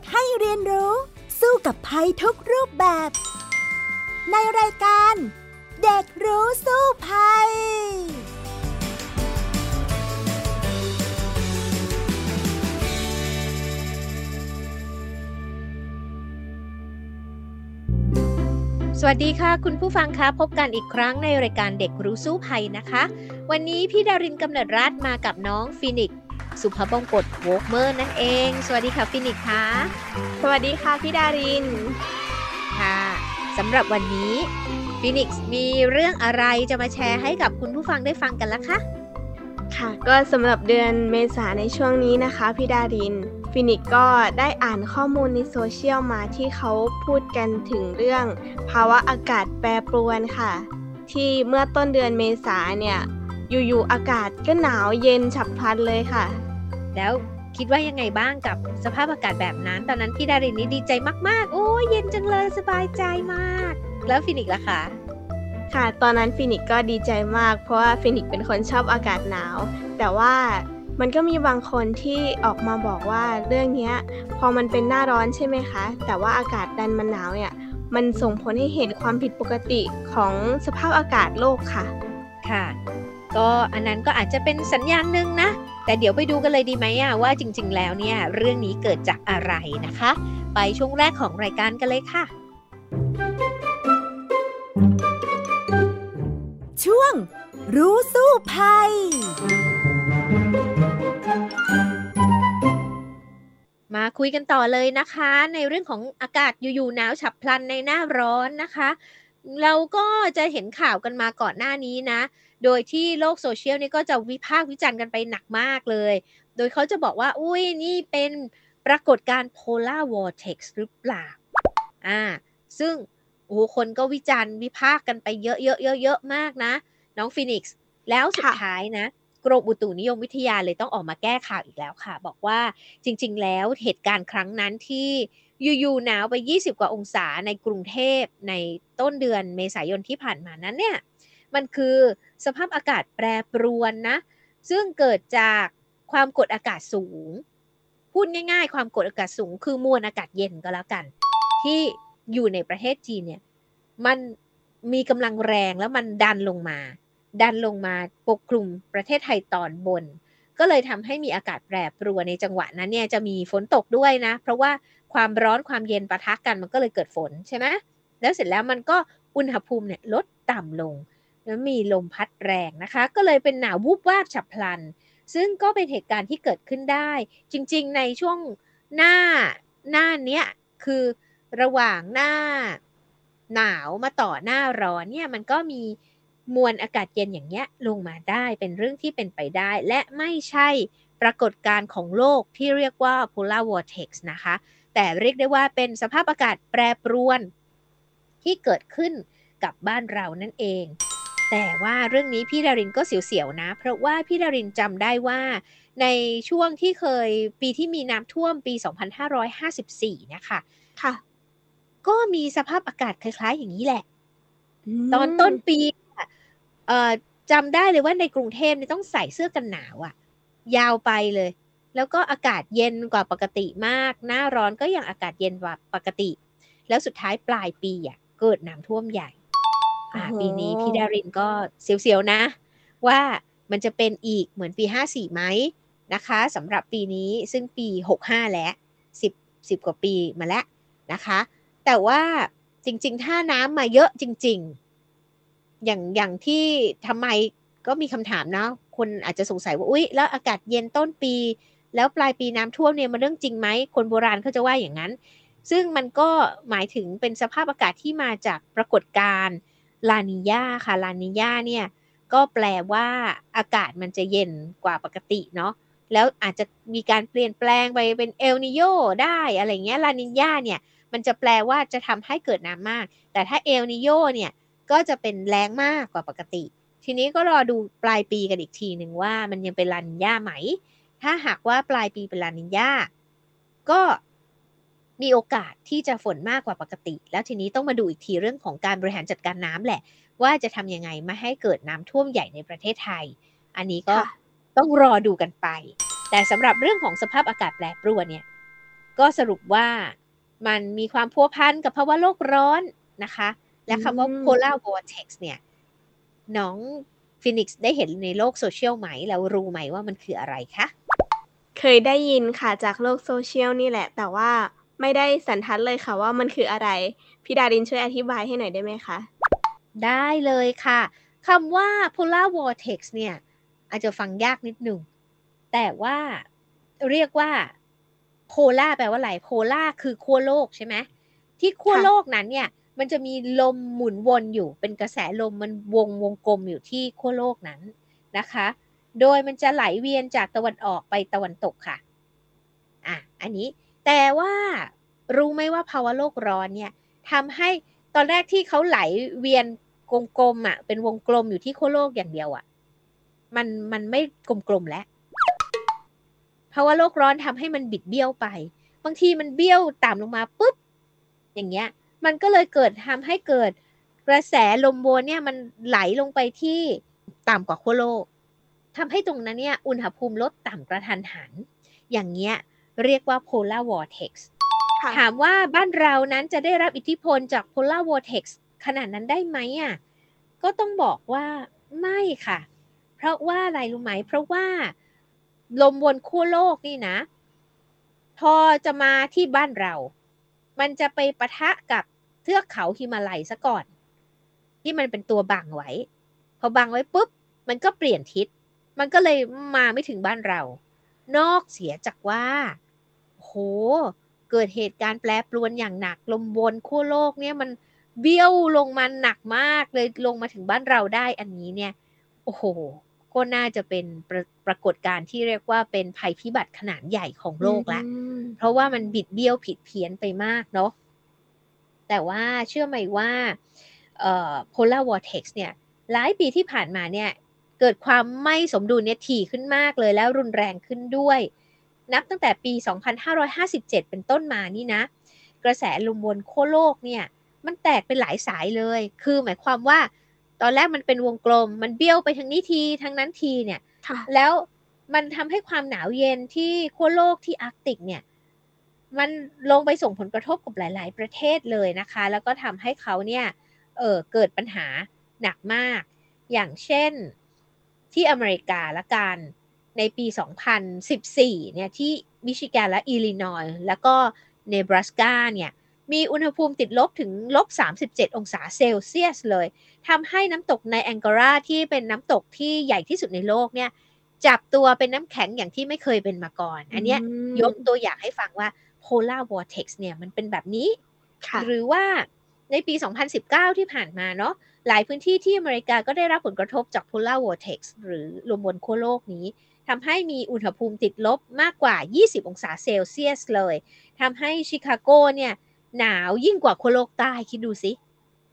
กๆให้เรียนรู้ สู้กับภัยทุกรูปแบบ ในรายการ เด็กรู้สู้ภัยสวัสดีค่ะ คุณผู้ฟังคะพบกันอีกครั้งในรายการเด็กรู้สู้ภัยนะคะ วันนี้พี่ดารินกำเนิดรัฐมากับน้องฟินิก สุภบงกตโวกเมอร์นั่นเอง สวัสดีค่ะฟินิกค่ะ สวัสดีค่ะพี่ดาริน ค่ะสำหรับวันนี้ฟินิกซ์มีเรื่องอะไรจะมาแชร์ให้กับคุณผู้ฟังได้ฟังกันละคะ ค่ะ ก็สำหรับเดือนเมษาในช่วงนี้นะคะพี่ดารินฟินิกก็ได้อ่านข้อมูลในโซเชียลมาที่เขาพูดกันถึงเรื่อง ภาวะอากาศแปรปรวนค่ะ ที่เมื่อต้นเดือนเมษาเนี่ย อยู่ๆอากาศก็หนาวเย็นฉับพลันเลยค่ะ แล้วคิดว่ายังไงบ้างกับสภาพอากาศแบบนั้น ตอนนั้นพี่ดารินนี่ดีใจมาก ๆ โอ้ยเย็นจังเลยสบายใจมาก แล้วฟินิกซ์ล่ะคะค่ะ ตอนนั้นฟินิกซ์ก็ดีใจมาก เพราะว่าฟินิกซ์เป็นคนชอบอากาศหนาว แต่ว่ามันก็มีบางคนที่ออกมาบอกว่าเรื่องนี้พอมันเป็นหน้าร้อนใช่ไหมคะ แต่ว่าอากาศดันมันหนาวเนี่ย มันส่งผลให้เห็นความผิดปกติของสภาพอากาศโลกค่ะ ค่ะ ก็อันนั้นก็อาจจะเป็นสัญญาณหนึ่งนะ แต่เดี๋ยวไปดูกันเลยดีไหมอะว่าจริง ๆ แล้วเนี่ยเรื่องนี้เกิดจากอะไรนะคะ ไปช่วงแรกของรายการกันเลยค่ะ ช่วงรู้สู้ภัยมาคุยกันต่อเลยนะคะ ในเรื่องของอากาศอยู่ๆหนาวฉับพลันในหน้าร้อนนะคะ เราก็จะเห็นข่าวกันมาก่อนหน้านี้นะ โดยที่โลกโซเชียลนี่ก็จะวิพากษ์วิจารณ์กันไปหนักมากเลย โดยเขาจะบอกว่า อุ้ยนี่เป็นปรากฏการณ์ polar vortex หรือเปล่า อ่า ซึ่งโอ้โหคนก็วิจารณ์วิพากษ์กันไปเยอะๆๆๆมากนะ น้องฟินิกซ์แล้วสุดท้ายนะกรมอุตุนิยมวิทยาเลยต้องออกมาแก้ข่าวอีกแล้วค่ะ บอกว่าจริง ๆ แล้วเหตุการณ์ครั้งนั้นที่อยู่ๆหนาวไป 20 กว่าองศาในกรุงเทพในต้นเดือนเมษายนที่ผ่านมานั้นเนี่ย มันคือสภาพอากาศแปรปรวนนะ ซึ่งเกิดจากความกดอากาศสูง พูดง่าย ๆ ความกดอากาศสูง คือมวลอากาศเย็นก็แล้วกัน ที่อยู่ในประเทศจีนเนี่ยมันมีกำลังแรงแล้วมันดันลงมา ดันลงมาปกคลุมประเทศไทยตอนบน ก็เลยทำให้มีอากาศแปรปรวนในจังหวะนั้นเนี่ยจะมีฝนตกด้วยนะ เพราะว่าความร้อนความเย็นปะทะกันมันก็เลยเกิดฝนใช่ไหมแล้วเสร็จแล้วมันก็อุณหภูมิเนี่ยลดต่ำลง แล้วมีลมพัดแรงนะคะ ก็เลยเป็นหนาววูบวาบฉับพลัน ซึ่งก็เป็นเหตุการณ์ที่เกิดขึ้นได้ จริงๆ ในช่วงหน้าหน้าเนี้ยคือระหว่างหน้าหนาวมาต่อหน้าร้อนเนี่ยมันก็มีมวลอากาศเย็นอย่างเงี้ยลงมาได้เป็นเรื่องที่เป็นไปได้ และไม่ใช่ปรากฏการณ์ของโลกที่เรียกว่า polar vortex นะคะ แต่เรียกได้ว่าเป็นสภาพอากาศแปรปรวนที่เกิดขึ้นกับบ้านเรานั่นเอง แต่ว่าเรื่องนี้พี่ดารินก็เสียวๆนะ เพราะว่าพี่ดารินจำได้ว่าในช่วงที่เคยปีที่มีน้ำท่วมปี 2554 นะคะ ค่ะ ก็มีสภาพอากาศคล้าย ๆ อย่างนี้แหละมตอนต้นปีอะเอ่อจำได้เลยว่าในกรุงเทพเนี่ยต้องใส่เสื้อกันหนาวอะยาวไปเลย แล้วก็อากาศเย็นกว่าปกติมาก หน้าร้อนก็ยังอากาศเย็นกว่าปกติ แล้วสุดท้ายปลายปีอะเกิดน้ำท่วมใหญ่ อ่าโอ้โหปีนี้พี่ดารินก็เสียวๆนะ ว่ามันจะเป็นอีกเหมือนปี 54ไหมนะคะสำหรับปีนี้ซึ่งปี 65 แล้ว 10 10 กว่าปีมาแล้วนะคะ แต่ว่าจริง ๆ ถ้าน้ำมาเยอะจริง ๆ อย่างอย่างที่ทำไมก็มีคำถามนะคนอาจจะสงสัยว่าอุ๊ย แล้วอากาศเย็นต้นปี แล้วปลายปีน้ำท่วมเนี่ยมันเรื่องจริงไหมคนโบราณเขาจะว่าอย่างนั้น ซึ่งมันก็หมายถึงเป็นสภาพอากาศที่มาจากปรากฏการณ์ ลานิญาค่ะลานิญาเนี่ยก็แปลว่าอากาศมันจะเย็นกว่าปกติเนาะแล้วอาจจะมีการเปลี่ยนแปลงไปเป็นเอลนิโยได้อะไรเงี้ยลานิญาเนี่ยมันจะแปลว่าจะทำให้เกิดน้ำมาก แต่ถ้าเอลนิโยเนี่ยก็จะเป็นแรงมากกว่าปกติ ทีนี้ก็รอดูปลายปีกันอีกทีหนึ่งว่ามันยังเป็นลานิญาไหม ถ้าหากว่าปลายปีเป็นลานิญาก็ มีโอกาสที่จะฝนมากกว่าปกติ แล้วทีนี้ต้องมาดูอีกทีเรื่องของการบริหารจัดการน้ำแหละ ว่าจะทำยังไงไม่ให้เกิดน้ำท่วมใหญ่ในประเทศไทย อันนี้ก็ค่ะต้องรอดูกันไป แต่สำหรับเรื่องของสภาพอากาศแปรปรวนเนี่ยก็สรุปว่ามันมีความพัวพันกับภาวะโลกร้อนนะคะ และคำว่า polar vortex เนี่ยน้องฟินิกซ์ได้เห็นในโลกโซเชียลไหม แล้วรู้ไหมว่ามันคืออะไรคะ เคยได้ยินค่ะจากโลกโซเชียลนี่แหละ แต่ว่า ไม่ได้สันทัดเลยค่ะว่ามันคืออะไร พี่ดารินช่วยอธิบายให้หน่อยได้ไหมคะ ได้เลยค่ะคำว่า polar vortex เนี่ย อาจจะฟังยากนิดหนึ่ง แต่ว่าเรียกว่า polar แปลว่าอะไร polar คือขั้วโลกใช่ไหมที่ขั้วโลกนั้นเนี่ย มันจะมีลมหมุนวนอยู่ เป็นกระแสลมมันวงวงกลมอยู่ที่ขั้วโลกนั้นนะคะ โดยมันจะไหลเวียนจากตะวันออกไปตะวันตกค่ะ อะ อันนี้ แต่ว่ารู้ไหมว่าภาวะโลกร้อนเนี่ยทำให้ตอนแรกที่เขาไหลเวียนกลมๆอะ เป็นวงกลมอยู่ที่ขั้วโลกอย่างเดียวอะ มันมันไม่กลมๆแล้วภาวะโลกร้อนทำให้มันบิดเบี้ยวไป บางทีมันเบี้ยวต่ำลงมาปุ๊บอย่างเงี้ย มันก็เลยเกิดทำให้เกิดกระแสลมวนเนี่ยมันไหลลงไปที่ต่ำกว่าขั้วโลกทำให้ตรงนั้นเนี่ยอุณหภูมิลดต่ำกระทันหัน อย่างเงี้ย เรียกว่า polar vortex ค่ะถามว่าบ้านเรานั้นจะได้รับอิทธิพลจาก polar vortex ขนาดนั้นได้ไหมอะก็ต้องบอกว่าไม่ค่ะ เพราะว่าอะไรรู้ไหม เพราะว่าลมวนขั้วโลกนี่นะ พอจะมาที่บ้านเรา มันจะไปปะทะกับเทือกเขาฮิมาลัยซะก่อน ที่มันเป็นตัวบังไว้ พอบังไว้ปุ๊บ มันก็เปลี่ยนทิศ มันก็เลยมาไม่ถึงบ้านเรา นอกเสียจากว่า โห เกิดเหตุการณ์แปรปรวนอย่างหนัก ลมวนขั้วโลกเนี่ยมันเบี้ยวลงมาหนักมากเลยลงมาถึงบ้านเราได้อันนี้เนี่ย โอ้โห ก็น่าจะเป็นประปรากฏการณ์ที่เรียกว่าเป็นภัยพิบัติขนาดใหญ่ของโลกละอืมเพราะว่ามันบิดเบี้ยวผิดเพี้ยนไปมากเนาะแต่ว่าเชื่อไหมว่าเอ่อ polar vortex เนี่ยหลายปีที่ผ่านมาเนี่ยเกิดความไม่สมดุลเนี่ยถี่ขึ้นมากเลยแล้วรุนแรงขึ้นด้วย นับตั้งแต่ปี 2557 เป็นต้นมานี่นะ กระแสลมวนโคโลกเนี่ย มันแตกเป็นหลายสายเลย คือหมายความว่า ตอนแรกมันเป็นวงกลม มันเบี้ยวไปทางนี้ทีทางนั้นทีเนี่ยค่ะแล้วมันทำให้ความหนาวเย็นที่ขั้วโลกที่อาร์กติกเนี่ย มันลงไปส่งผลกระทบกับหลาย ๆ ประเทศเลยนะคะ แล้วก็ทำให้เขาเนี่ย เออเกิดปัญหาหนักมาก อย่างเช่นที่อเมริกาละกัน ในปี 2014 เนี่ยที่มิชิแกนและอิลลินอยส์แล้วก็เนบราสกาเนี่ยมีอุณหภูมิติดลบถึงลบ 37 องศาเซลเซียสเลยทำให้น้ำตกในแองการาที่เป็นน้ำตกที่ใหญ่ที่สุดในโลกเนี่ยจับตัวเป็นน้ำแข็งอย่างที่ไม่เคยเป็นมาก่อน อันเนี้ยมยกตัวอย่างให้ฟังว่า polar vortex เนี่ยมันเป็นแบบนี้ค่ะหรือว่าในปี 2019 ที่ผ่านมาเนาะหลายพื้นที่ที่อเมริกาก็ได้รับผลกระทบจาก polar vortex หรือลมบนขั้วโลกนี้ ทำให้มีอุณหภูมิติดลบมากกว่า 20 องศาเซลเซียสเลยทำให้ชิคาโกเนี่ยหนาวยิ่งกว่าขั้วโลกใต้คิดดูสิ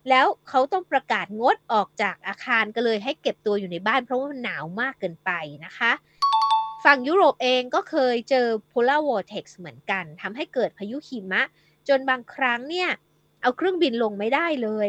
แล้วเขาต้องประกาศงดออกจากอาคารก็เลยให้เก็บตัวอยู่ในบ้านเพราะว่ามันหนาวมากเกินไปนะคะ ฝั่งยุโรปเองก็เคยเจอ polar vortex เหมือนกันทำให้เกิดพายุหิมะ จนบางครั้งเนี่ยเอาเครื่องบินลงไม่ได้เลย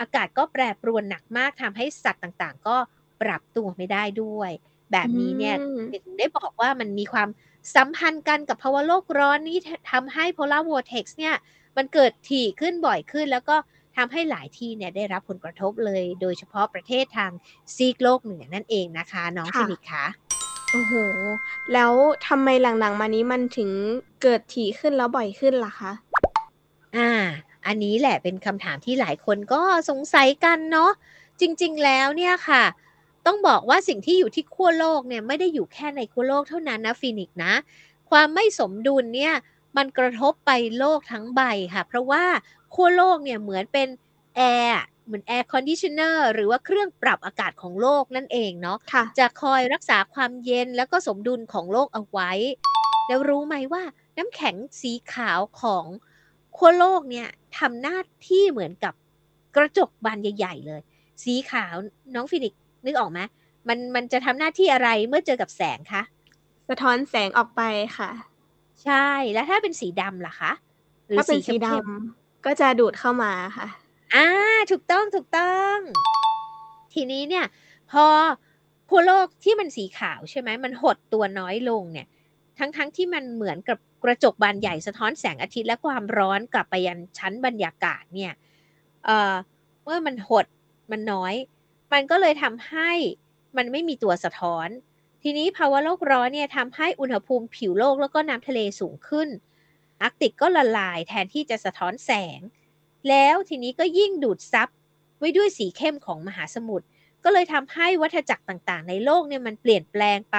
อากาศก็แปรปรวนหนักมากทำให้สัตว์ต่างๆ ก็ปรับตัวไม่ได้ด้วย แบบนี้เนี่ยอืมถึงได้บอกว่ามันมีความสัมพันธ์กันกับภาวะโลกร้อนนี่ทำให้ polar vortex เนี่ยมันเกิดถี่ขึ้นบ่อยขึ้น แล้วก็ทำให้หลายที่เนี่ยได้รับผลกระทบเลย โดยเฉพาะประเทศทางซีกโลกเหนือนั่นเองนะคะ น้องค่ะฟินิกซ์คะโอ้โห แล้วทำไมหลังๆ มานี้มันถึงเกิดถี่ขึ้นแล้วบ่อยขึ้นล่ะคะ อ่า อันนี้แหละเป็นคำถามที่หลายคนก็สงสัยกันเนาะ จริงๆ แล้วเนี่ยค่ะ ต้องบอกว่าสิ่งที่อยู่ที่ขั้วโลกเนี่ยไม่ได้อยู่แค่ในขั้วโลกเท่านั้นนะฟินิกซ์นะ ความไม่สมดุลเนี่ยมันกระทบไปโลกทั้งใบค่ะ เพราะว่าขั้วโลกเนี่ยเหมือนเป็นแอร์เหมือน air conditioner หรือว่าเครื่องปรับอากาศของโลกนั่นเองเนาะค่ะจะคอยรักษาความเย็นแล้วก็สมดุลของโลกเอาไว้ แล้วรู้ไหมว่าน้ำแข็งสีขาวของขั้วโลกเนี่ยทำหน้าที่เหมือนกับกระจกบานใหญ่ ๆ เลย สีขาวน้องฟินิกซ์ นึกออกไหมมันมันจะทำหน้าที่อะไรเมื่อเจอกับแสงคะสะท้อนแสงออกไปค่ะ ใช่แล้วถ้าเป็นสีดำล่ะคะหรือถ้าเป็นสีดเข้มำก็จะดูดเข้ามาค่ะๆอ่าถูกต้องถูกต้อง ทีนี้เนี่ย พอขั้วโลกที่มันสีขาวใช่ไหมมันหดตัวน้อยลงเนี่ย ทั้งๆทที่มันเหมือนกับกระจกบานใหญ่สะท้อนแสงอาทิตย์และความร้อนกลับไปยันชั้นบรรยากาศเนี่ยเอ่อเมื่อมันหดมันน้อย มันก็เลยทำให้มันไม่มีตัวสะท้อน ทีนี้ภาวะโลกร้อนเนี่ยทำให้อุณหภูมิผิวโลกแล้วก็น้ำทะเลสูงขึ้น อาร์กติกก็ละลายแทนที่จะสะท้อนแสง แล้วทีนี้ก็ยิ่งดูดซับไว้ด้วยสีเข้มของมหาสมุทร ก็เลยทำให้วัฏจักรต่างๆ ในโลกเนี่ยมันเปลี่ยนแปลงไป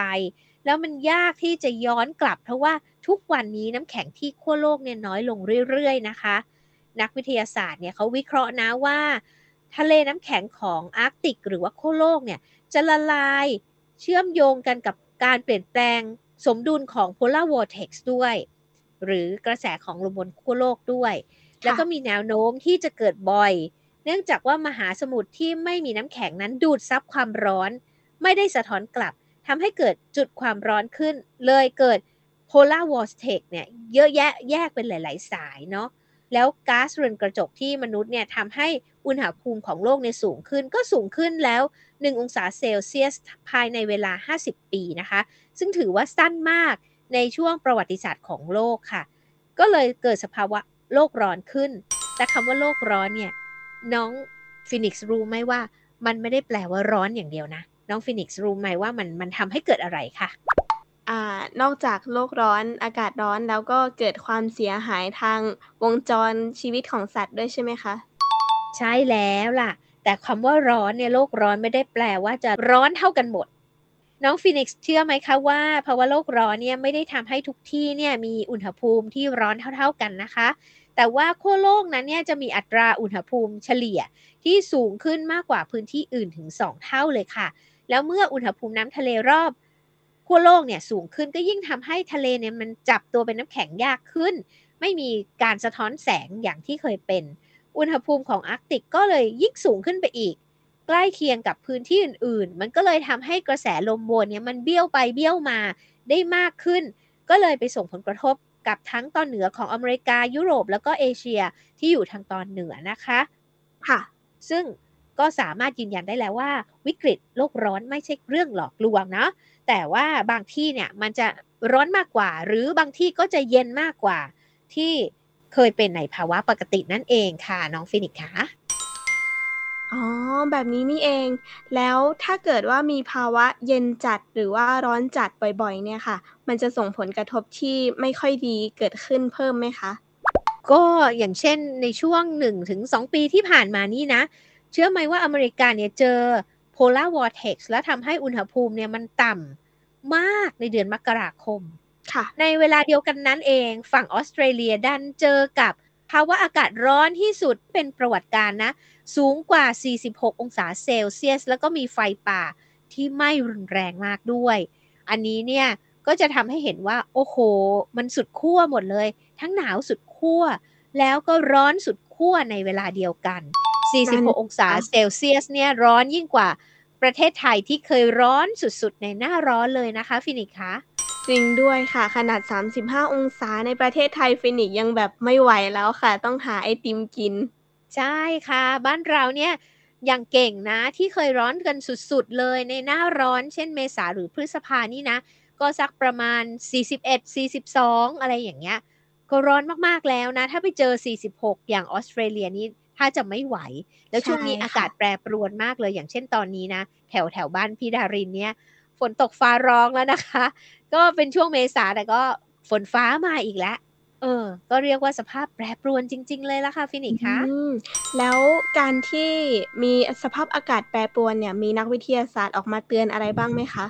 แล้วมันยากที่จะย้อนกลับ เพราะว่าทุกวันนี้น้ำแข็งที่ขั้วโลกเนี่ยน้อยลงเรื่อยๆนะคะ นักวิทยาศาสตร์เนี่ยเขาวิเคราะห์นะว่า ทะเลน้ำแข็งของอาร์กติก หรือว่าขั้วโลกเนี่ยจะละลายเชื่อมโยงกันกับการเปลี่ยนแปลงสมดุลของ polar vortex ด้วย หรือกระแสของลมบนขั้วโลกด้วย แล้วก็มีแนวโน้มที่จะเกิดบ่อย เนื่องจากว่ามหาสมุทรที่ไม่มีน้ำแข็งนั้นดูดซับความร้อน ไม่ได้สะท้อนกลับทำให้เกิดจุดความร้อนขึ้น เลยเกิด polar vortex เนี่ยเยอะแยะแยกเป็นหลาย ๆ สายเนาะ แล้วก๊าซเรือนกระจกที่มนุษย์เนี่ยทำให้อุณหภูมิของโลกเนี่ยสูงขึ้น ก็สูงขึ้นแล้ว 1 องศาเซลเซียสภายในเวลา 50 ปีนะคะ ซึ่งถือว่าสั้นมากในช่วงประวัติศาสตร์ของโลกค่ะ ก็เลยเกิดสภาวะโลกร้อนขึ้น แต่คำว่าโลกร้อนเนี่ยน้องฟินิกซ์รู้ไหมว่ามันไม่ได้แปลว่าร้อนอย่างเดียวนะ น้องฟินิกซ์รู้ไหมว่ามันมันทำให้เกิดอะไรค่ะอ่า นอกจากโลกร้อนอากาศร้อนแล้วก็เกิดความเสียหายทางวงจรชีวิตของสัตว์ด้วยใช่ไหมคะ ใช่แล้วล่ะ แต่คำว่าร้อนเนี่ยโลกร้อนไม่ได้แปลว่าจะร้อนเท่ากันหมด น้องฟินิกซ์เชื่อไหมคะว่าภาวะโลกร้อนเนี่ยไม่ได้ทำให้ทุกที่เนี่ยมีอุณหภูมิที่ร้อนเท่าๆกันนะคะ แต่ว่าขั้วโลกนั้นเนี่ยจะมีอัตราอุณหภูมิเฉลี่ยที่สูงขึ้นมากกว่าพื้นที่อื่นถึง 2 เท่าเลยค่ะ แล้วเมื่ออุณหภูมิน้ำทะเลรอบ ขั้วโลกเนี่ยสูงขึ้นก็ยิ่งทำให้ทะเลเนี่ยมันจับตัวเป็นน้ำแข็งยากขึ้น ไม่มีการสะท้อนแสงอย่างที่เคยเป็น อุณหภูมิของอาร์กติกก็เลยยิ่งสูงขึ้นไปอีก ใกล้เคียงกับพื้นที่อื่น ๆ มันก็เลยทำให้กระแสลมวนเนี่ยมันเบี้ยวไปเบี้ยวมาได้มากขึ้น ก็เลยไปส่งผลกระทบกับทั้งตอนเหนือของอเมริกายุโรป แล้วก็เอเชียที่อยู่ทางตอนเหนือนะคะค่ะ ซึ่งก็สามารถยืนยันได้แล้วว่า วิกฤตโลกร้อนไม่ใช่เรื่องหลอกลวงเนาะ แต่ว่าบางที่เนี่ยมันจะร้อนมากกว่า หรือบางที่ก็จะเย็นมากกว่า ที่เคยเป็นในภาวะปกตินั่นเองค่ะ น้องฟินิกค่ะอ๋อ แบบนี้นี่เอง แล้วถ้าเกิดว่ามีภาวะเย็นจัดหรือว่าร้อนจัดบ่อยๆ เนี่ยค่ะ มันจะส่งผลกระทบที่ไม่ค่อยดีเกิดขึ้นเพิ่มไหมคะ ก็อย่างเช่นในช่วง 1-2 ปีที่ผ่านมานี่นะ เชื่อไหมว่าอเมริกาเนี่ยเจอ polar vortex แล้วทำให้อุณหภูมิเนี่ยมันต่ำมากในเดือนมกราคมค่ะในเวลาเดียวกันนั้นเอง ฝั่งออสเตรเลียดันเจอกับภาวะอากาศร้อนที่สุดเป็นประวัติการณ์นะ สูงกว่า 46 องศาเซลเซียส แล้วก็มีไฟป่าที่ไม่รุนแรงมากด้วย อันนี้เนี่ยก็จะทำให้เห็นว่า โอ้โห มันสุดขั้วหมดเลย ทั้งหนาวสุดขั้วแล้วก็ร้อนสุดขั้วในเวลาเดียวกัน 46 องศาเซลเซียสเนี่ยร้อนยิ่งกว่าประเทศไทยที่เคยร้อนสุดๆ ในหน้าร้อนเลยนะคะ ฟินิกซ์คะจริงด้วยค่ะ ขนาด 35 องศาในประเทศไทยฟินิกซ์ยังแบบไม่ไหวแล้วค่ะ ต้องหาไอติมกิน ใช่ค่ะ บ้านเราเนี่ยยังเก่งนะที่เคยร้อนกันสุดๆ เลยในหน้าร้อนเช่นเมษาหรือพฤษภานี่นะ ก็สักประมาณ 41 42 อะไรอย่างเงี้ย ก็ร้อนมากๆแล้วนะ ถ้าไปเจอ 46 อย่างออสเตรเลียนี่ ถ้าจะไม่ไหว แล้วช่วงนี้ใช่ค่ะอากาศแปรปรวนมากเลย อย่างเช่นตอนนี้นะ แถวแถวบ้านพี่ดารินเนี่ย ฝนตกฟ้าร้องแล้วนะคะ ก็เป็นช่วงเมษาแต่ก็ฝนฟ้ามาอีกแล้วเออ ก็เรียกว่าสภาพแปรปรวนจริง ๆ เลยละค่ะฟินิกคะอืมแล้วการที่มีสภาพอากาศแปรปรวนเนี่ย มีนักวิทยาศาสตร์ออกมาเตือนอะไรบ้างไหมคะ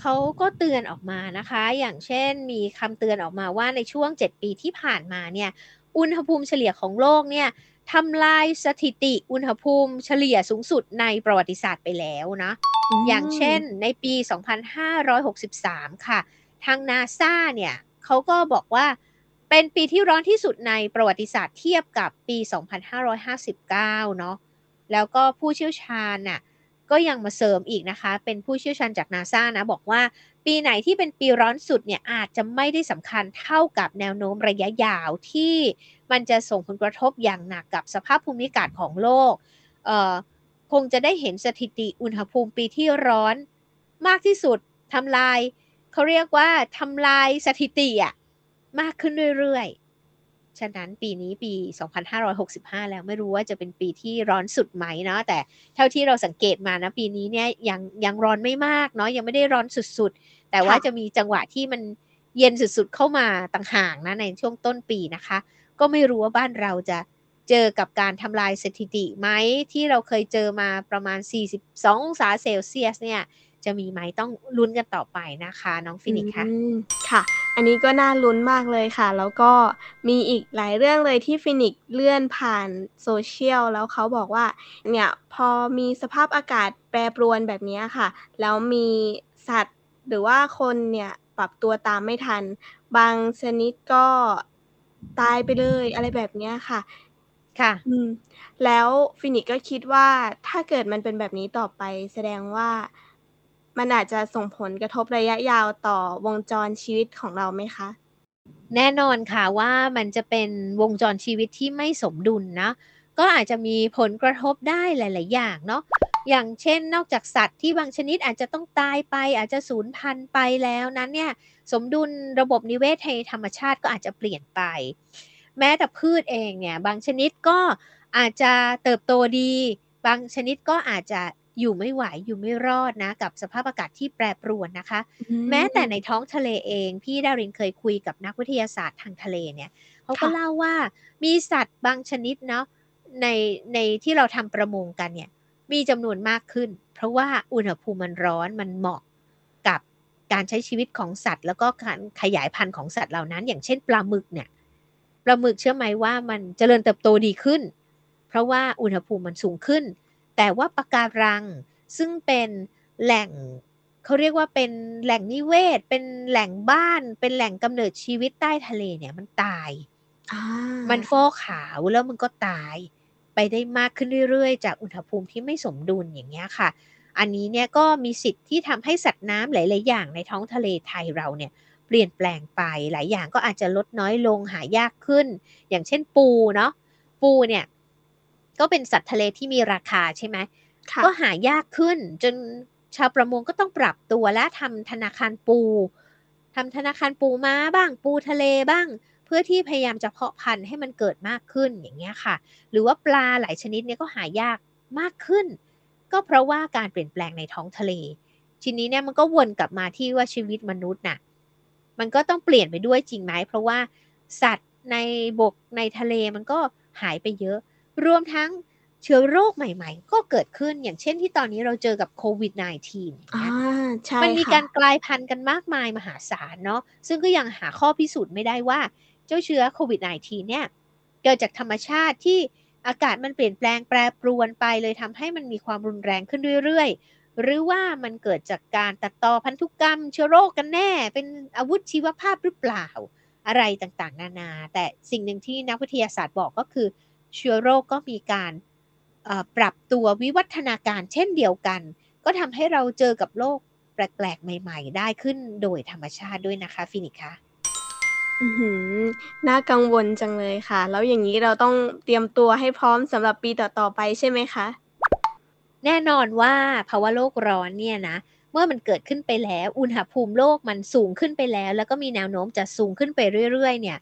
เขาก็เตือนออกมานะคะ อย่างเช่นมีคำเตือนออกมาว่าในช่วง 7 ปีที่ผ่านมาเนี่ย อุณหภูมิเฉลี่ยของโลกเนี่ย ทำลายสถิติอุณหภูมิเฉลี่ยสูงสุดในประวัติศาสตร์ไปแล้วนะอืมอย่างเช่นในปี 2563 ค่ะ ทางนาซาเนี่ยเขาก็บอกว่าเป็นปีที่ร้อนที่สุดในประวัติศาสตร์เทียบกับปี 2559 เนาะ แล้วก็ผู้เชี่ยวชาญน่ะ ก็ยังมาเสริมอีกนะคะ เป็นผู้เชี่ยวชาญจากนาซานะบอกว่าปีไหนที่เป็นปีร้อนสุดเนี่ยอาจจะไม่ได้สำคัญเท่ากับแนวโน้มระยะยาวที่มันจะส่งผลกระทบอย่างหนักกับสภาพภูมิอากาศของโลกคงจะได้เห็นสถิติอุณหภูมิปีที่ร้อนมากที่สุดทำลายเขาเรียกว่าทำลายสถิติอะมากขึ้นเรื่อยๆ ฉะนั้นปีนี้ปี 2565 แล้วไม่รู้ว่าจะเป็นปีที่ร้อนสุดไหมเนาะแต่เท่าที่เราสังเกตมานะปีนี้เนี่ยยังยังร้อนไม่มากเนาะยังไม่ได้ร้อนสุดๆ แต่ว่าจะมีจังหวะที่มันเย็นสุดๆเข้ามาต่างหากนะในช่วงต้นปีนะคะ ก็ไม่รู้ว่าบ้านเราจะเจอกับการทำลายสถิติไหมที่เราเคยเจอมาประมาณ 42องศาเซลเซียสเนี่ย จะมีไหมต้องลุ้นกันต่อไปนะคะ น้องฟินิกค่ะค่ะ อันนี้ก็น่าลุ้นมากเลยค่ะ แล้วก็มีอีกหลายเรื่องเลยที่ฟินิกเลื่อนผ่านโซเชียลแล้วเขาบอกว่า เนี่ยพอมีสภาพอากาศแปรปรวนแบบนี้ค่ะ แล้วมีสัตว์หรือว่าคนเนี่ยปรับตัวตามไม่ทัน บางชนิดก็ตายไปเลยอะไรแบบนี้ค่ะ ค่ะ อืม แล้วฟินิกก็คิดว่าถ้าเกิดมันเป็นแบบนี้ต่อไป แสดงว่า มันอาจจะส่งผลกระทบระยะยาวต่อวงจรชีวิตของเราไหมคะ แน่นอนค่ะว่ามันจะเป็นวงจรชีวิตที่ไม่สมดุลนะก็อาจจะมีผลกระทบได้หลาย ๆ อย่างเนาะอย่างเช่นนอกจากสัตว์ที่บางชนิดอาจจะต้องตายไป อาจจะสูญพันธุ์ไปแล้วนั้นเนี่ยสมดุลระบบนิเวศในธรรมชาติก็อาจจะเปลี่ยนไป แม้แต่พืชเองเนี่ยบางชนิดก็อาจจะเติบโตดี บางชนิดก็อาจจะ อยู่ไม่ไหวอยู่ไม่รอดนะ กับสภาพอากาศที่แปรปรวนนะคะ แม้แต่ในท้องทะเลเอง พี่ดารินเคยคุยกับนักวิทยาศาสตร์ทางทะเลเนี่ยเขาก็เล่าว่ามีสัตว์บางชนิดเนาะในในที่เราทำประมงกันเนี่ย มีจำนวนมากขึ้น เพราะว่าอุณหภูมิมันร้อนมันเหมาะกับการใช้ชีวิตของสัตว์ แล้วก็การขยายพันธุ์ของสัตว์เหล่านั้น อย่างเช่นปลาหมึกเนี่ยปลาหมึกเชื่อไหมว่ามันเจริญเติบโตดีขึ้น เพราะว่าอุณหภูมิมันสูงขึ้น แต่ว่าปะการังซึ่งเป็นแหล่งเขาเรียกว่าเป็นแหล่งนิเวศ เป็นแหล่งบ้าน เป็นแหล่งกำเนิดชีวิตใต้ทะเลเนี่ยมันตาย มันฟอกขาวแล้วมันก็ตาย ไปได้มากขึ้นเรื่อยๆ จากอุณหภูมิที่ไม่สมดุลอย่างเงี้ยค่ะ อันนี้เนี่ยก็มีสิทธิ์ที่ทำให้สัตว์น้ำหลาย ๆ อย่างในท้องทะเลไทยเราเนี่ยเปลี่ยนแปลงไปหลายอย่างก็อาจจะลดน้อยลงหายากขึ้น อย่างเช่นปูเนาะปูเนี่ย ก็เป็นสัตว์ทะเลที่มีราคาใช่ไหมก็หายากขึ้นจนชาวประมงก็ต้องปรับตัวและทำธนาคารปูทำธนาคารปูม้าบ้างปูทะเลบ้าง เพื่อที่พยายามจะเพาะพันธุ์ให้มันเกิดมากขึ้นอย่างเงี้ยค่ะ หรือว่าปลาหลายชนิดเนี่ยก็หายากมากขึ้น ก็เพราะว่าการเปลี่ยนแปลงในท้องทะเล ทีนี้เนี่ยมันก็วนกลับมาที่ว่าชีวิตมนุษย์น่ะมันก็ต้องเปลี่ยนไปด้วยจริงไหมเพราะว่าสัตว์ในบกในทะเลมันก็หายไปเยอะ รวมทั้งเชื้อโรคใหม่ๆ ก็เกิดขึ้นอย่างเช่นที่ตอนนี้เราเจอกับโควิด -19 อ่าใช่มันมีการกลายพันธุ์กันมากมายมหาศาลเนาะซึ่งก็ยังหาข้อพิสูจน์ไม่ได้ว่า เจ้าเชื้อโควิด -19 เนี่ยเกิดจากธรรมชาติที่อากาศมันเปลี่ยนแปลงแปรปรวนไปเลยทำให้มันมีความรุนแรงขึ้นเรื่อยๆ หรือว่ามันเกิดจากการตัดต่อพันธุกรรม เชื้อโรคกันแน่ เป็นอาวุธชีวภาพหรือเปล่าอะไรต่างๆ นานา แต่สิ่งหนึ่งที่นักวิทยาศาสตร์บอกก็คือ เชื้อโรคก็มีการปรับตัววิวัฒนาการเช่นเดียวกัน ก็ทำให้เราเจอกับโลกแปลกๆ ใหม่ ๆ ได้ขึ้นโดยธรรมชาติด้วยนะคะฟินิกคะน่ากังวลจังเลยค่ะ แล้วอย่างนี้เราต้องเตรียมตัวให้พร้อมสำหรับปีต่อๆไปใช่ไหมคะ แน่นอนว่าภาวะโลกร้อนเนี่ยนะ เมื่อมันเกิดขึ้นไปแล้ว อุณหภูมิโลกมันสูงขึ้นไปแล้ว แล้วก็มีแนวโน้มจะสูงขึ้นไปเรื่อยๆ เนี่ย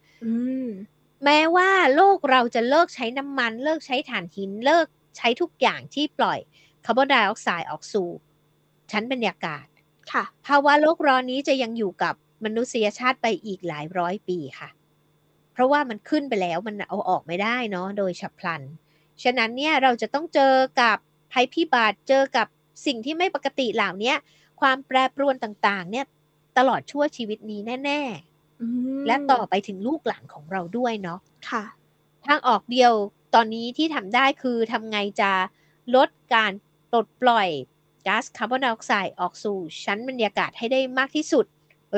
แม้ว่าโลกเราจะเลิกใช้น้ำมัน เลิกใช้ถ่านหินเลิกใช้ทุกอย่างที่ปล่อยคาร์บอนไดออกไซด์ออกสู่ชั้นบรรยากาศ ค่ะ ภาวะโลกร้อนนี้จะยังอยู่กับมนุษยชาติไปอีกหลายร้อยปีค่ะ เพราะว่ามันขึ้นไปแล้วมันเอาออกไม่ได้เนาะโดยฉับพลัน ฉะนั้นเนี่ยเราจะต้องเจอกับภัยพิบัติเจอกับสิ่งที่ไม่ปกติเหล่านี้ความแปรปรวนต่างๆ เนี่ยตลอดชั่วชีวิตนี้แน่ ๆ และต่อไปถึงลูกหลานของเราด้วยเนาะค่ะทางออกเดียวตอนนี้ที่ทำได้คือทำไงจะลดการปลดปล่อยก๊าซคาร์บอนไดออกไซด์ออกสู่ชั้นบรรยากาศให้ได้มากที่สุด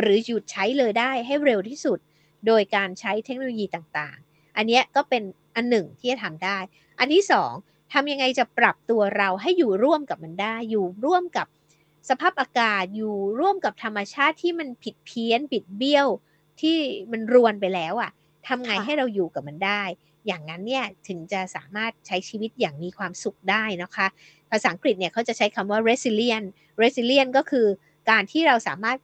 หรือหยุดใช้เลยได้ให้เร็วที่สุด โดยการใช้เทคโนโลยีต่างๆ อันนี้ก็เป็นอันหนึ่งที่จะทำได้ อันที่สองทำยังไงจะปรับตัวเราให้อยู่ร่วมกับมันได้ อยู่ร่วมกับสภาพอากาศอยู่ร่วมกับธรรมชาติที่มันผิดเพี้ยนผิดเบี้ยว ที่มันรวนไปแล้วอะ่ะทำไงให้เราอยู่กับมันได้ อย่างนั้นเนี่ยถึงจะสามารถใช้ชีวิตอย่างมีความสุขได้นะคะ ภาษาอังกฤษเนี่ยเขาจะใช้คำว่า resilient resilient ก็คือการที่เราสามารถ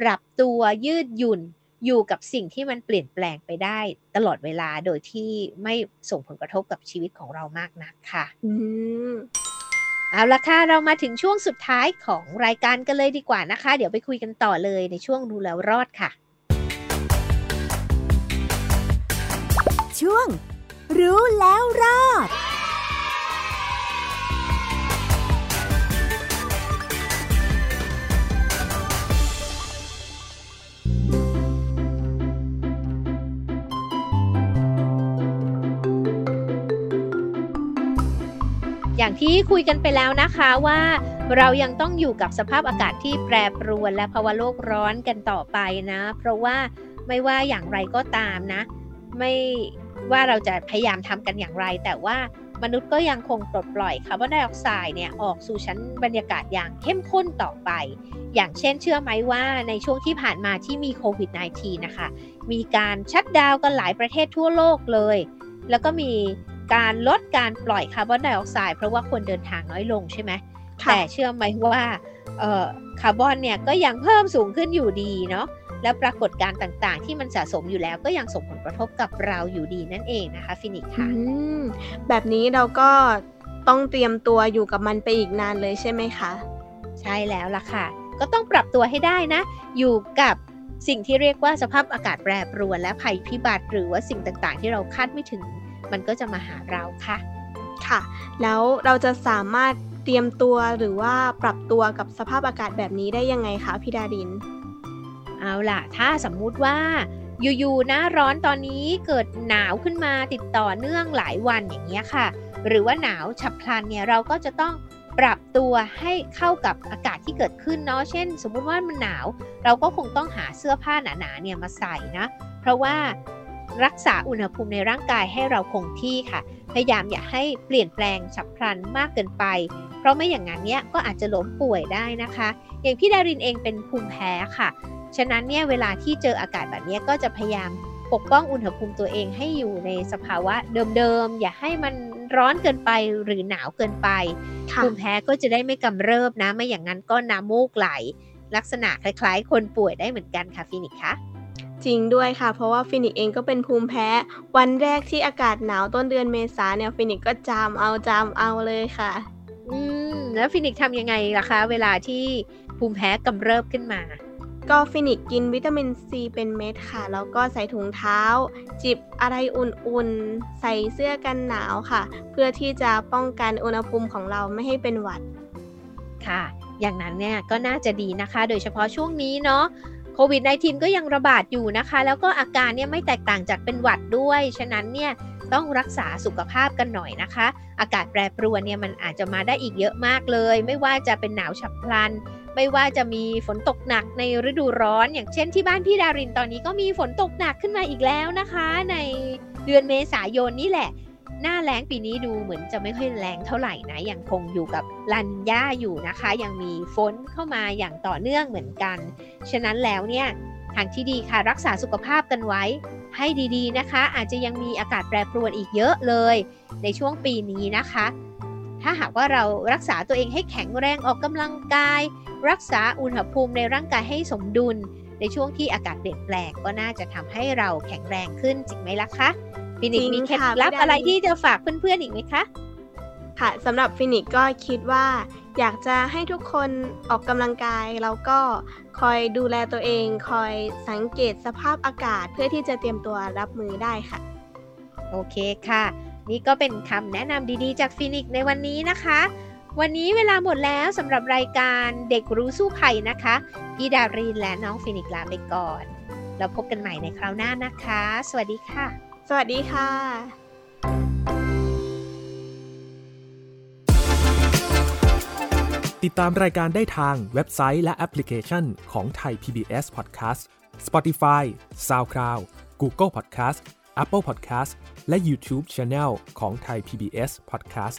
ปรับตัวยืดหยุ่นอยู่กับสิ่งที่มันเปลี่ยนแปลงไปได้ตลอดเวลาโดยที่ไม่ส่งผลกระทบกับชีวิตของเรามากนักค่ะอืมเอาละค่ะ เรามาถึงช่วงสุดท้ายของรายการกันเลยดีกว่านะคะ เดี๋ยวไปคุยกันต่อเลยในช่วงรู้แล้วรอดค่ะ ช่วง รู้แล้วรอดอย่างที่คุยกันไปแล้วนะคะว่าเรายังต้องอยู่กับสภาพอากาศที่แปรปรวนและภาวะโลกร้อนกันต่อไปนะ เพราะว่าไม่ว่าอย่างไรก็ตามนะ ไม่ ว่าเราจะพยายามทำกันอย่างไร แต่ว่ามนุษย์ก็ยังคงปลดปล่อยคาร์บอนไดออกไซด์เนี่ยออกสู่ชั้นบรรยากาศอย่างเข้มข้นต่อไป อย่างเช่นเชื่อไหมว่าในช่วงที่ผ่านมาที่มีโควิด -19 นะคะ มีการชัดดาวน์กันหลายประเทศทั่วโลกเลย แล้วก็มีการลดการปล่อยคาร์บอนไดออกไซด์เพราะว่าคนเดินทางน้อยลงใช่ไหมคะแต่เชื่อไหมว่าเอ่อคาร์บอนเนี่ยก็ยังเพิ่มสูงขึ้นอยู่ดีเนาะ แล้วปรากฏการณ์ต่างๆ ที่มันสะสมอยู่แล้วก็ยังส่งผลกระทบกับเราอยู่ดีนั่นเองนะคะฟินิกซ์ค่ะอืมแบบนี้เราก็ต้องเตรียมตัวอยู่กับมันไปอีกนานเลยใช่ไหมคะ ใช่แล้วล่ะค่ะ ก็ต้องปรับตัวให้ได้นะ อยู่กับสิ่งที่เรียกว่าสภาพอากาศแปรปรวนและภัยพิบัติหรือว่าสิ่งต่างๆ ที่เราคาดไม่ถึง มันก็จะมาหาเราค่ะ ค่ะ แล้วเราจะสามารถเตรียมตัวหรือว่าปรับตัวกับสภาพอากาศแบบนี้ได้ยังไงคะพี่ดาริน เอาล่ะ ถ้าสมมุติว่าอยู่ๆน้าร้อนตอนนี้เกิดหนาวขึ้นมาติดต่อเนื่องหลายวันอย่างเงี้ยค่ะ หรือว่าหนาวฉับพลันเนี่ยเราก็จะต้องปรับตัวให้เข้ากับอากาศที่เกิดขึ้นเนาะเช่น สมมุติว่ามันหนาว เราก็คงต้องหาเสื้อผ้าหนาๆเนี่ยมาใส่นะ เพราะว่ารักษาอุณหภูมิในร่างกายให้เราคงที่ค่ะ พยายามอย่าให้เปลี่ยนแปลงฉับพลันมากเกินไป เพราะไม่อย่างนั้นเนี่ยก็อาจจะล้มป่วยได้นะคะ อย่างพี่ดารินเองเป็นภูมิแพ้ค่ะ ฉะนั้นเนี่ยเวลาที่เจออากาศแบบนี้ก็จะพยายามปกป้องอุณหภูมิตัวเองให้อยู่ในสภาวะเดิมๆ อย่าให้มันร้อนเกินไปหรือหนาวเกินไปค่ะภูมิแพ้ก็จะได้ไม่กำเริบนะ ไม่อย่างนั้นก็น้ำมูกไหล ลักษณะคล้ายๆ คนป่วยได้เหมือนกันค่ะฟินิกซ์คะจริงด้วยค่ะ เพราะว่าฟินิกซ์เองก็เป็นภูมิแพ้ วันแรกที่อากาศหนาวต้นเดือนเมษาเนี่ยฟินิกซ์ก็จามเอาจามเอาเลยค่ะ อืม แล้วฟินิกซ์ทำยังไงล่ะคะ เวลาที่ภูมิแพ้กำเริบขึ้นมา ก็ฟินิกซ์กินวิตามินซีเป็นเม็ดค่ะ แล้วก็ใส่ถุงเท้า จิบอะไรอุ่นๆ ใส่เสื้อกันหนาวค่ะ เพื่อที่จะป้องกันอุณหภูมิของเราไม่ให้เป็นหวัด ค่ะ อย่างนั้นเนี่ยก็น่าจะดีนะคะ โดยเฉพาะช่วงนี้เนาะโควิด -19 ก็ยังระบาดอยู่นะคะ แล้วก็อาการเนี่ยไม่แตกต่างจากเป็นหวัดด้วย ฉะนั้นเนี่ยต้องรักษาสุขภาพกันหน่อยนะคะ อากาศแปรปรวนเนี่ยมันอาจจะมาได้อีกเยอะมากเลย ไม่ว่าจะเป็นหนาวฉับพลัน ไม่ว่าจะมีฝนตกหนักในฤดูร้อน อย่างเช่นที่บ้านพี่ดารินตอนนี้ก็มีฝนตกหนักขึ้นมาอีกแล้วนะคะ ในเดือนเมษายนนี่แหละ หน้าแล้งปีนี้ดูเหมือนจะไม่ค่อยแรงเท่าไหร่นะยังคงอยู่กับลานินยาอยู่นะคะ ยังมีฝนเข้ามาอย่างต่อเนื่องเหมือนกัน ฉะนั้นแล้วเนี่ยทางที่ดีค่ะรักษาสุขภาพกันไว้ให้ดีๆนะคะ อาจจะยังมีอากาศแปรปรวนอีกเยอะเลย ในช่วงปีนี้นะคะ ถ้าหากว่าเรารักษาตัวเองให้แข็งแรงออกกำลังกาย รักษาอุณหภูมิในร่างกายให้สมดุล ในช่วงที่อากาศเปลี่ยนแปลงก็น่าจะทำให้เราแข็งแรงขึ้นจริงไหมล่ะคะฟินิกซ์จริงค่ะพี่ดารินมีเคล็ดลับอะไรที่จะฝากเพื่อนๆอีกไหมคะค่ะสำหรับฟินิกซ์ก็คิดว่าอยากจะให้ทุกคนออกกำลังกาย แล้วก็คอยดูแลตัวเอง คอยสังเกตสภาพอากาศเพื่อที่จะเตรียมตัวรับมือได้ค่ะ โอเคค่ะ นี่ก็เป็นคำแนะนำดีๆ จากฟินิกซ์ในวันนี้นะคะ วันนี้เวลาหมดแล้วสำหรับรายการเด็กรู้สู้ภัยนะคะพี่ดารินและน้องฟินิกซ์ลาไปก่อน เราพบกันใหม่ในคราวหน้านะคะ สวัสดีค่ะ สวัสดีค่ะ ติดตามรายการได้ทางเว็บไซต์และแอปพลิเคชันของไทย PBS Podcast Spotify SoundCloud Google Podcast Apple Podcast และ YouTube Channel ของไทย PBS Podcast